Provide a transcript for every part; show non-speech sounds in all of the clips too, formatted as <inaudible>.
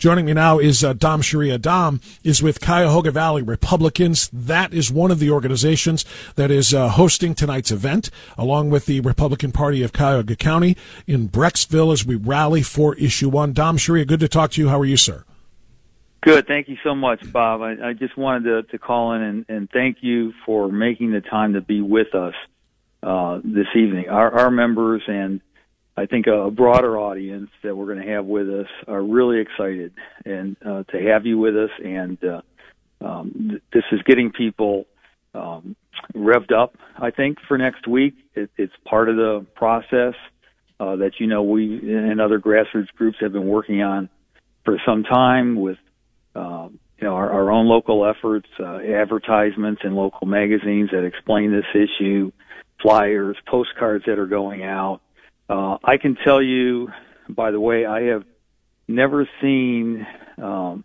Joining me now is uh, Dom Sciria. Dom is with Cuyahoga Valley Republicans. That is one of the organizations that is uh, hosting tonight's event, along with the Republican Party of Cuyahoga County in Brecksville as we rally for issue one. Dom Sciria, good to talk to you. How are you, sir? Good. Thank you so much, Bob. I, I just wanted to, to call in and, and, thank you for making the time to be with us uh, this evening. Our, our members and I think a broader audience that we're going to have with us are really excited and uh, to have you with us. And uh, um, th- this is getting people um, revved up. I think for next week, it, it's part of the process uh, that you know we and other grassroots groups have been working on for some time with um, you know our, our own local efforts, uh, advertisements in local magazines that explain this issue, flyers, postcards that are going out. Uh, I can tell you, by the way, I have never seen um,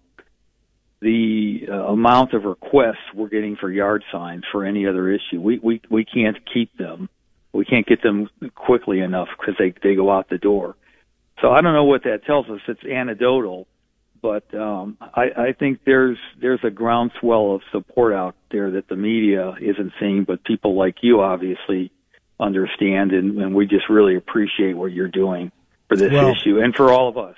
the uh, amount of requests we're getting for yard signs for any other issue. We we we can't keep them. We can't get them quickly enough because they they go out the door. So I don't know what that tells us. It's anecdotal, but um, I, I think there's there's a groundswell of support out there that the media isn't seeing, but people like you obviously understand, and, and we just really appreciate what you're doing for this well, issue and for all of us.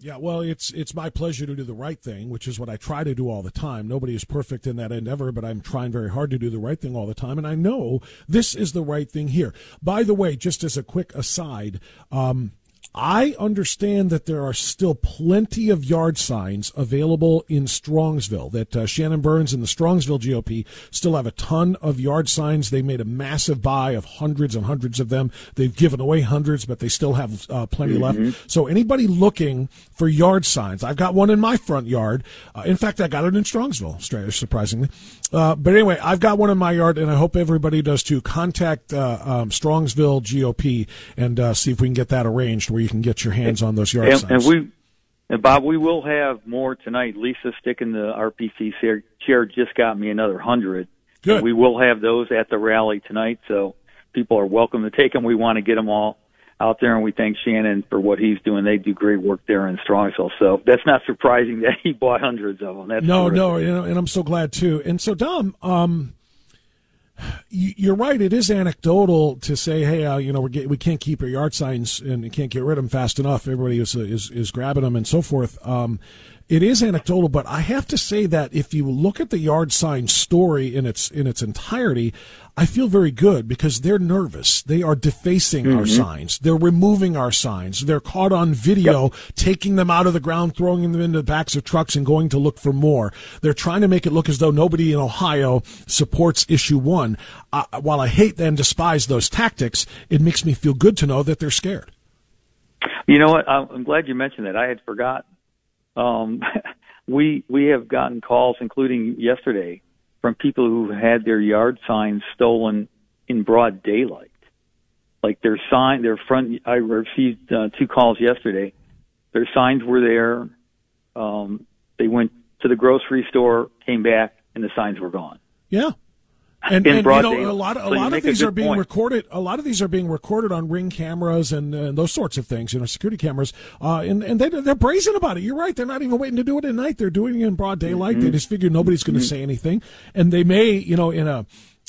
Yeah, well, it's it's my pleasure to do the right thing, which is what I try to do all the time. Nobody is perfect in that endeavor, but I'm trying very hard to do the right thing all the time, and I know this is the right thing here. By the way, just as a quick aside, um, I understand that there are still plenty of yard signs available in Strongsville. That uh, Shannon Burns and the Strongsville GOP still have a ton of yard signs. They made a massive buy of hundreds and hundreds of them. They've given away hundreds, but they still have uh, plenty mm-hmm. left. So anybody looking for yard signs, I've got one in my front yard. Uh, in fact, I got it in Strongsville, surprisingly. Uh, but anyway, I've got one in my yard, and I hope everybody does too. Contact uh, um, Strongsville GOP and uh, see if we can get that arranged where you can get your hands on those yard and, signs. And we, and Bob, we will have more tonight. Lisa Stickan the RPC chair just got me another hundred. Good. We will have those at the rally tonight, so people are welcome to take them. We want to get them all out there, and we thank Shannon for what he's doing. They do great work there in Strongsville, so that's not surprising <laughs> that he bought hundreds of them. That's no, terrific. no, and I'm so glad too. And so, Dom, um, you're right. It is anecdotal to say, "Hey, uh, you know, we we can't keep our yard signs and can't get rid of them fast enough. Everybody is is, is grabbing them and so forth." Um, it is anecdotal, but I have to say that if you look at the yard sign story in its in its entirety, I feel very good because they're nervous. They are defacing mm-hmm. our signs. They're removing our signs. They're caught on video, yep. taking them out of the ground, throwing them into the backs of trucks, and going to look for more. They're trying to make it look as though nobody in Ohio supports issue one. Uh, while I hate and despise those tactics, it makes me feel good to know that they're scared. You know what? I'm glad you mentioned that. I had forgotten um, <laughs> we we have gotten calls, including yesterday, from people who had their yard signs stolen in broad daylight. Like their sign, their front. I received uh, two calls yesterday. Their signs were there. Um, they went to the grocery store, came back, and the signs were gone. Yeah, and, and you know, a lot, of, a so lot of these are being point. recorded. A lot of these are being recorded on ring cameras and, and those sorts of things. You know, security cameras. Uh, and and they they're brazen about it. You're right. They're not even waiting to do it at night. They're doing it in broad daylight. Mm-hmm. They just figure nobody's going to mm-hmm. say anything, and they may, you know, in a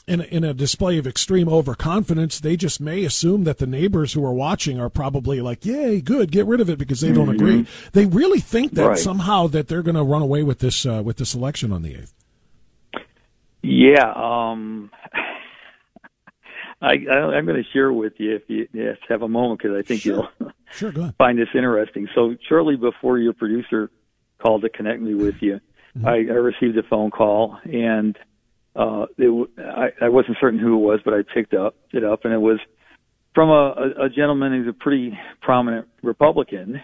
in a, in a display of extreme overconfidence, they just may assume that the neighbors who are watching are probably like, "Yay, good, get rid of it," because they don't mm-hmm. agree. They really think that right. somehow that they're going to run away with this uh, with this election on the eighth. Yeah, um, <laughs> I, I, am going to share with you if you yes, have a moment because I think sure. you'll sure, find this interesting. So shortly before your producer called to connect me with you, mm-hmm. I, I received a phone call and uh, it, I, I wasn't certain who it was, but I picked up it up and it was from a, a, a gentleman who's a pretty prominent Republican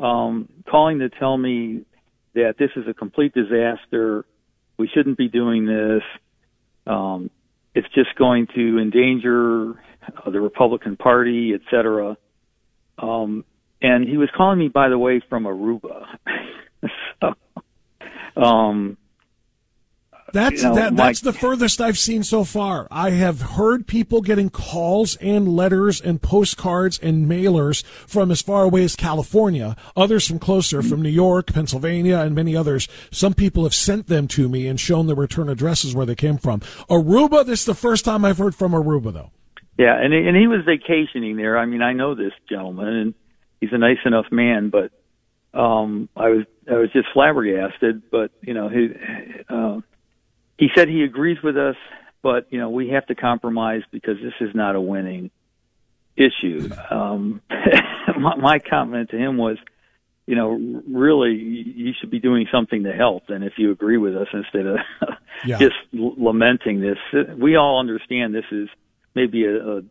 um, calling to tell me that this is a complete disaster. We shouldn't be doing this. Um, it's just going to endanger uh, the Republican Party, et cetera. Um, and he was calling me, by the way, from Aruba. <laughs> so, um, that's you know, that, that's the furthest I've seen so far. I have heard people getting calls and letters and postcards and mailers from as far away as California, others from closer, from New York, Pennsylvania, and many others. Some people have sent them to me and shown the return addresses where they came from. Aruba, this is the first time I've heard from Aruba, though. Yeah, and and he was vacationing there. I mean, I know this gentleman, and he's a nice enough man, but um, I was I was just flabbergasted. But you know, he uh, he said he agrees with us, but you know, we have to compromise because this is not a winning issue. Um, <laughs> my, my comment to him was, you know, really, you should be doing something to help. And if you agree with us, instead of <laughs> Yeah. just l- lamenting this, we all understand this is maybe a, a,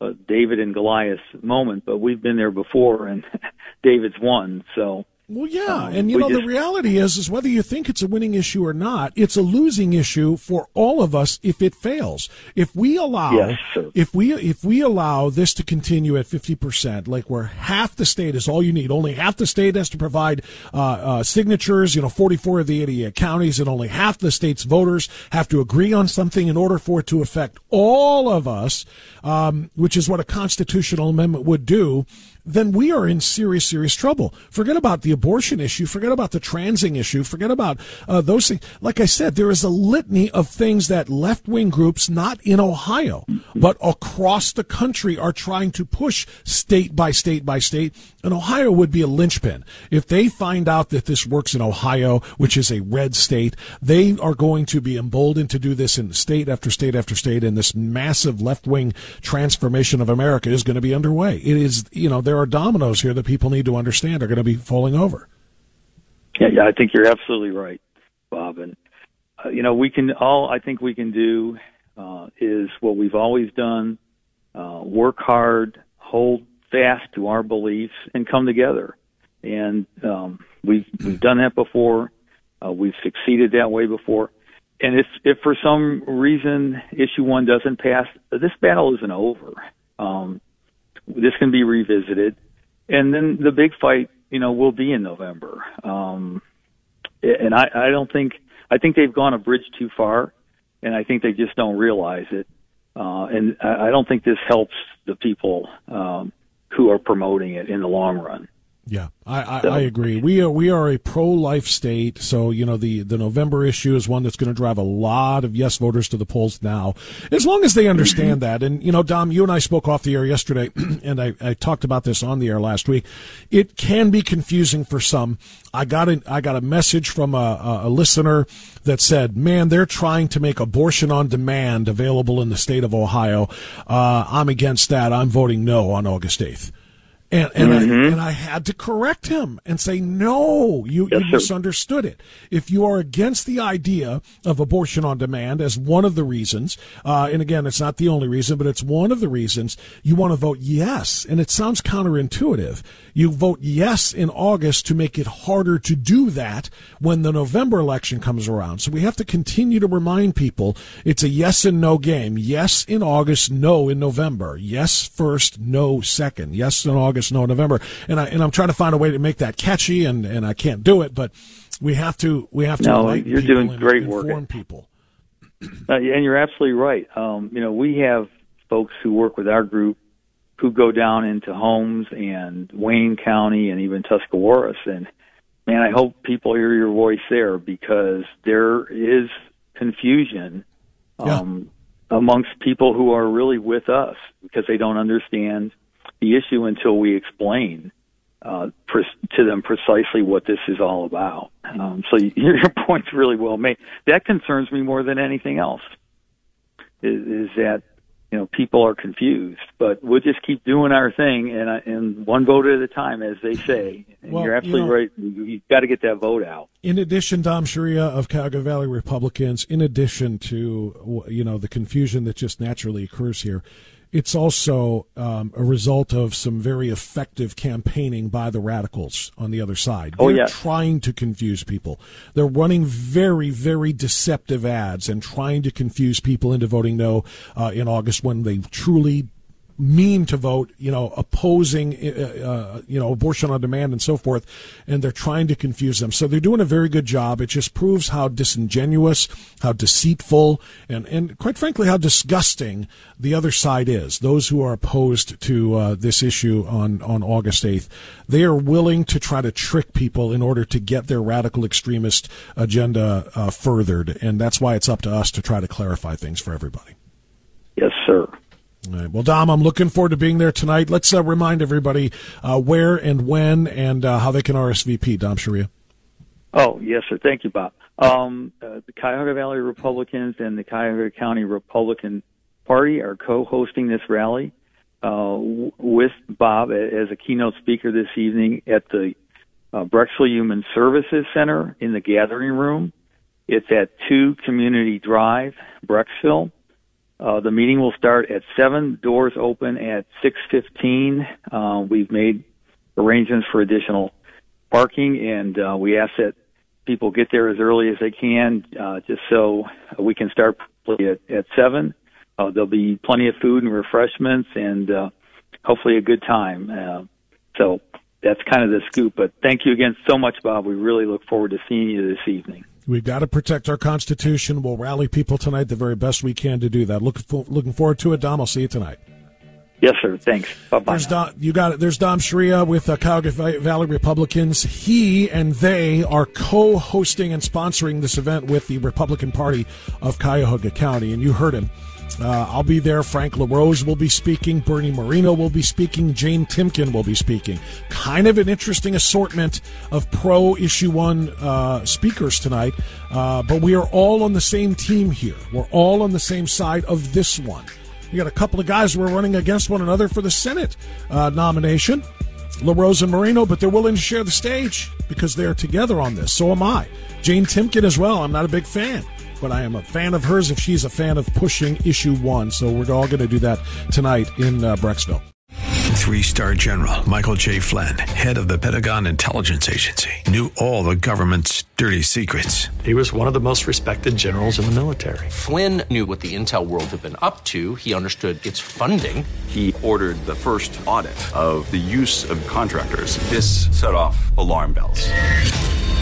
a David and Goliath moment, but we've been there before, and <laughs> David's won. So Well, yeah, Um, and you know just- the reality is, is whether you think it's a winning issue or not, it's a losing issue for all of us if it fails. If we allow, Yes, if we if we allow this to continue at fifty percent, like where half the state is all you need, only half the state has to provide uh, uh, signatures. You know, forty four of the eighty eight counties, and only half the state's voters have to agree on something in order for it to affect all of us, um, which is what a constitutional amendment would do then we are in serious, serious trouble. Forget about the abortion issue. Forget about the transing issue. Forget about uh, those things. Like I said, there is a litany of things that left wing groups, not in Ohio, but across the country, are trying to push state by state by state. And Ohio would be a linchpin. If they find out that this works in Ohio, which is a red state, they are going to be emboldened to do this in state after state after state. And this massive left wing transformation of America is going to be underway. It is, you know, there are dominoes here that people need to understand are going to be falling over. Yeah, yeah, I think you're absolutely right, Bob. And uh, you know, we can all I think we can do uh, is what we've always done: uh, work hard, hold fast to our beliefs, and come together. And um, we've we've done that before. Uh, we've succeeded that way before. And if if for some reason issue one doesn't pass, this battle isn't over. Um, this can be revisited, and then the big fight, you know, will be in November. Um, and I, I don't think I think they've gone a bridge too far, and I think they just don't realize it. Uh, and I, I don't think this helps the people um, who are promoting it in the long run. Yeah, I, I, So- I agree. We are we are a pro life state, so you know the the November issue is one that's going to drive a lot of yes voters to the polls now, as long as they understand that. And you know, Dom, you and I spoke off the air yesterday, <clears throat> and I, I talked about this on the air last week. It can be confusing for some. I got a I got a message from a, a, a listener that said, "Man, they're trying to make abortion on demand available in the state of Ohio. Uh, I'm against that. I'm voting no on August 8th." And and, I, and I had to correct him and say, no, you, Yes, you misunderstood it. If you are against the idea of abortion on demand as one of the reasons, uh, and again, it's not the only reason, but it's one of the reasons you want to vote yes. And it sounds counterintuitive. You vote yes in August to make it harder to do that when the November election comes around. So we have to continue to remind people it's a yes and no game. Yes in August, no in November. Yes first, no second. Yes in August, no in November. And I and I'm trying to find a way to make that catchy and, and I can't do it, but we have to we have to No, you're doing great work. inform people. <clears throat> Uh, and you're absolutely right. Um, you know, we have folks who work with our group who go down into homes and Wayne County and even Tuscarawas. And man, I hope people hear your voice there because there is confusion um, amongst people who are really with us because they don't understand the issue until we explain uh, to them precisely what this is all about. Um, so your, <laughs> your point's really well made. That concerns me more than anything else. Is, is that you know people are confused, but we'll just keep doing our thing and I- and one vote at a time, as they say. <laughs> And Well, you're absolutely you know- right. You, you've got to get that vote out. In addition, Dom Sciria of Cuyahoga Valley Republicans, in addition to you know the confusion that just naturally occurs here, it's also um, a result of some very effective campaigning by the radicals on the other side. Oh, They're yeah. trying to confuse people. They're running very, very deceptive ads and trying to confuse people into voting no uh, in August when they truly mean to vote, you know, opposing, uh, uh, you know, abortion on demand and so forth, and they're trying to confuse them. So they're doing a very good job. It just proves how disingenuous, how deceitful, and, and quite frankly, how disgusting the other side is. Those who are opposed to uh, this issue on, on August 8th, they are willing to try to trick people in order to get their radical extremist agenda uh, furthered, and that's why it's up to us to try to clarify things for everybody. Yes, sir. All right. Well, Dom, I'm looking forward to being there tonight. Let's uh, remind everybody uh, where and when and uh, how they can RSVP. Dom Sciria. Oh, yes, sir. Thank you, Bob. Um, uh, the Cuyahoga Valley Republicans and the Cuyahoga County Republican Party are co-hosting this rally uh, w- with Bob as a keynote speaker this evening at the uh, Brecksville Human Services Center in the Gathering Room. It's at 2 Community Drive, Brecksville. Uh, the meeting will start at seven. Doors open at six fifteen. Uh, we've made arrangements for additional parking, and uh, we ask that people get there as early as they can, uh, just so we can start at, at seven. Uh, there'll be plenty of food and refreshments, and uh, hopefully a good time. Uh, so that's kind of the scoop. But thank you again so much, Bob. We really look forward to seeing you this evening. We've got to protect our Constitution. We'll rally people tonight the very best we can to do that. Looking, for, looking forward to it, Dom. I'll see you tonight. Yes, sir. Thanks. Bye bye. There's Dom, you got it. There's Dom Sciria with uh, Cuyahoga Valley Republicans. He and they are co-hosting and sponsoring this event with the Republican Party of Cuyahoga County, and you heard him. Uh, I'll be there. Frank LaRose will be speaking. Bernie Moreno will be speaking. Jane Timken will be speaking. Kind of an interesting assortment of pro issue one uh, speakers tonight. Uh, but we are all on the same team here. We're all on the same side of this one. We got a couple of guys who are running against one another for the Senate uh, nomination. LaRose and Moreno, but they're willing to share the stage because they're together on this. So am I. Jane Timken as well. I'm not a big fan but I am a fan of hers if she's a fan of pushing issue one. So we're all going to do that tonight in uh, Brecksville. Three star general Michael J. Flynn, head of the Pentagon Intelligence Agency, knew all the government's dirty secrets. He was one of the most respected generals in the military. Flynn knew what the intel world had been up to. He understood its funding. He ordered the first audit of the use of contractors. This set off alarm bells.